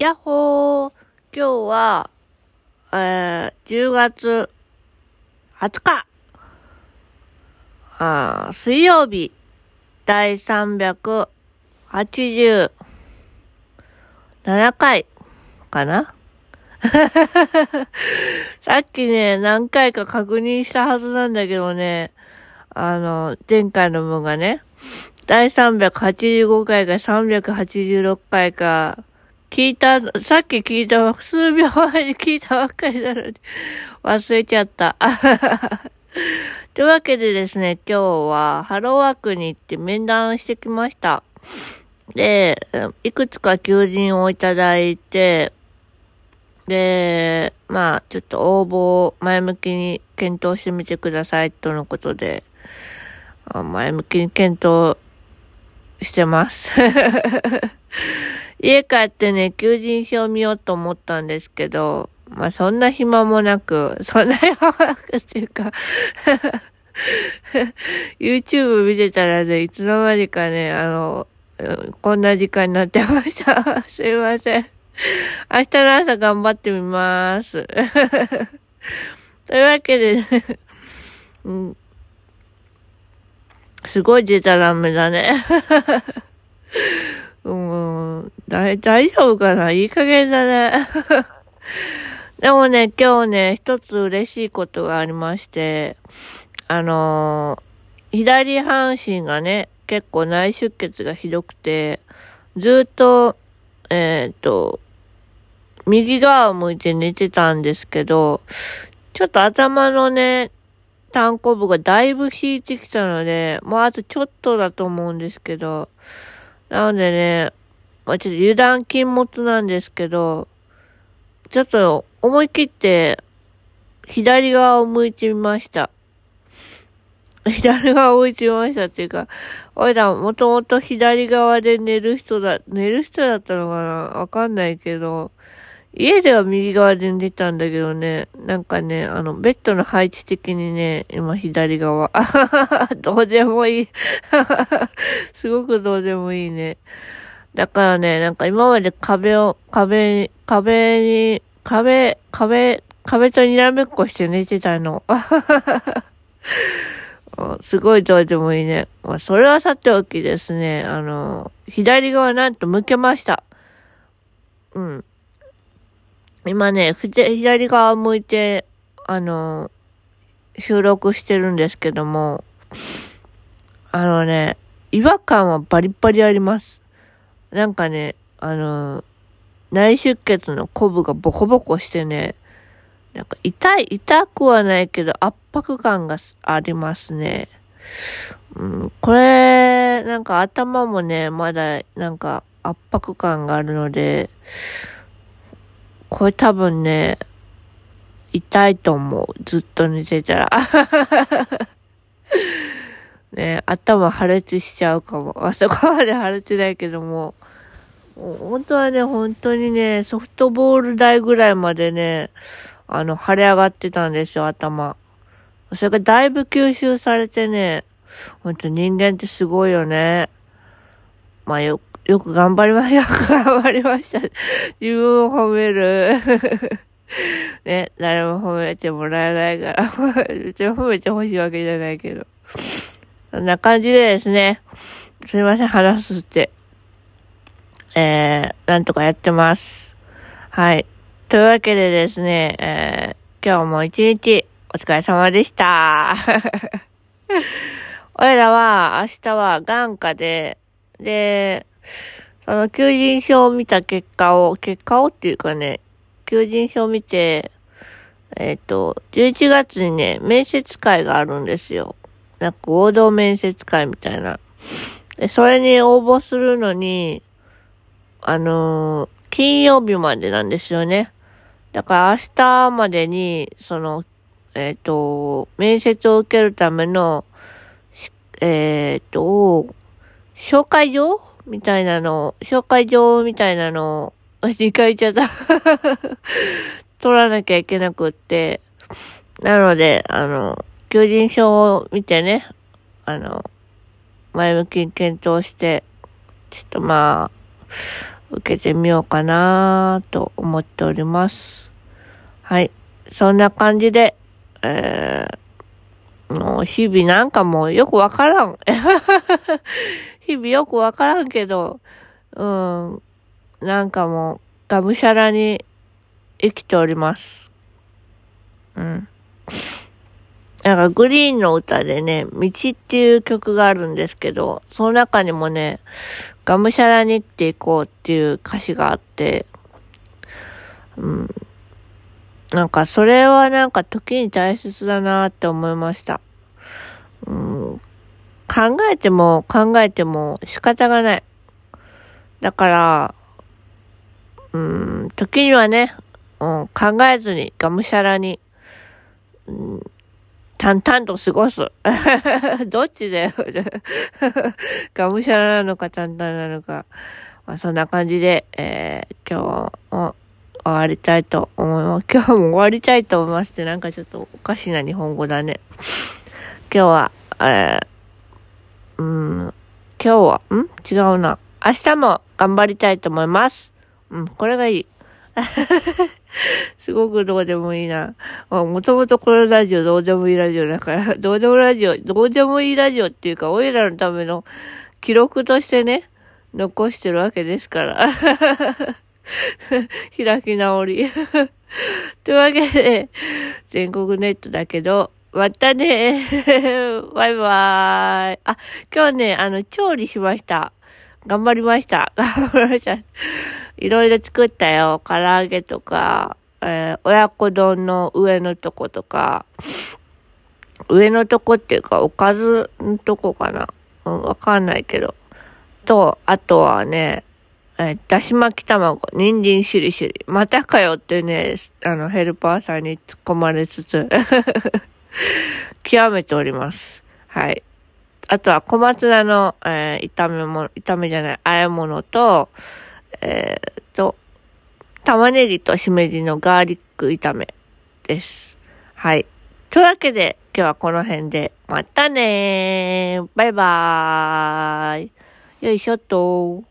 やっほー。今日は、えー、10月20日。あー水曜日。第387回かな？さっきね、何回か確認したはずなんだけどね、あの、前回の分がね、第385回か386回か、聞いた、さっき聞いた、数秒前に聞いたばっかりなのに、忘れちゃった。というわけでですね、今日はハローワークに行って面談してきました。で、いくつか求人をいただいて、で、まあ、ちょっと応募を前向きに検討してみてくださいとのことで、前向きに検討してます。家帰ってね、求人票見ようと思ったんですけど、まあそんな暇もなく、そんな暇もなくっていうか YouTube 見てたらね、いつの間にかね、あの、こんな時間になってました。すいません。明日の朝頑張ってみます。というわけで、ねうん、すごいデタラメだね。大丈夫かな？いい加減だね。でもね、今日ね、一つ嬉しいことがありまして、あのー、左半身がね、結構内出血がひどくて、ずっと、えっ、ー、と、右側を向いて寝てたんですけど、ちょっと頭のね、単行部がだいぶ引いてきたので、もうあとちょっとだと思うんですけど、なのでね、まあ、ちょっと油断禁物なんですけど、ちょっと思い切って左側を向いてみました。左側を向いてみましたっていうか、俺らもともと左側で寝る人だ、寝る人だったのかな？わかんないけど、家では右側で寝たんだけどね、なんかね、あの、ベッドの配置的にね、今左側。どうでもいい。すごくどうでもいいね。だからね、なんか今まで壁を、壁に、壁に、壁、壁、壁とにらめっこして寝てたの。すごいどうでもいいね。まあ、それはさておきですね、あの、左側なんと向けました。うん。今ね、左側向いて、あの、収録してるんですけども、あのね、違和感はバリバリあります。なんかね、あの、内出血のコブがボコボコしてね、なんか痛い、痛くはないけど圧迫感がありますね。うん、これ、なんか頭もね、まだなんか圧迫感があるので、これ多分ね、痛いと思う。ずっと寝てたら。ね頭破裂しちゃうかも。あそこまで破裂ないけども。本当はね、本当にね、ソフトボール台ぐらいまでね、あの、腫れ上がってたんですよ、頭。それがだいぶ吸収されてね、ほんと人間ってすごいよね。まあよ、よく頑張りました。よ く頑張りました。自分を褒める。ね、誰も褒めてもらえないから。別に褒めてほしいわけじゃないけど。そんな感じでですね。すいません、話すって。えー、なんとかやってます。はい。というわけでですね、えー、今日も一日お疲れ様でした。俺らは明日は眼科で、で、その求人票を見た結果を、結果をっていうかね、求人票を見て、えっ、ー、と、11月にね、面接会があるんですよ。なんか合同面接会みたいな。で、それに応募するのに、あのー、金曜日までなんですよね。だから明日までに、その、えっ、ー、と、面接を受けるための、えっ、ー、と、紹介状みたいなの、紹介状みたいなのを、2回言っちゃった 取らなきゃいけなくって、なので、あの、求人票を見てね、あの、前向きに検討して、ちょっとまあ、受けてみようかなと思っております。はい。そんな感じで、えー、もう日々なんかもうよくわからん。日々よくわからんけど、うん、なんかもう、がむしゃらに生きております。うん。なんかグリーンの歌でね、道っていう曲があるんですけど、その中にもね、がむしゃらに生きていこうっていう歌詞があって、うん。なんかそれはなんか時に大切だなって思いました。うん、考えても考えても仕方がない。だから、うん、時にはね、うん、考えずにがむしゃらに、淡々と過ごす。どっちだよ。がむしゃらなのか淡々なのか。まあ、そんな感じで、えー、今日も終わりたいと思います。今日も終わりたいと思いますってなんかちょっとおかしな日本語だね。今日は、えー、うん、今日は、ん？違うな。明日も頑張りたいと思います。うん、これがいい。すごくどうでもいいな。もともとこのラジオどうでもいいラジオだから、どうでもラジオ、どうでもいいラジオっていうか、おいらのための記録としてね、残してるわけですから。開き直り。というわけで、全国ネットだけど、またね。バイバーイ。あ、今日ね、あの、調理しました。頑張りました。頑張りました。いろいろ作ったよ。唐揚げとか、えー、親子丼の上のとことか、上のとこっていうか、おかずのとこかな。うん、わかんないけど。と、あとはね、えー、だし巻き卵、人参しりしり。またかよってね、あの、ヘルパーさんに突っ込まれつつ 極めております。はい。あとは小松菜の、えー、炒め物、炒めじゃない、和え物と、えー、と、玉ねぎとしめじのガーリック炒めです。はい。というわけで、今日はこの辺で、またねーバイバーイよいしょっと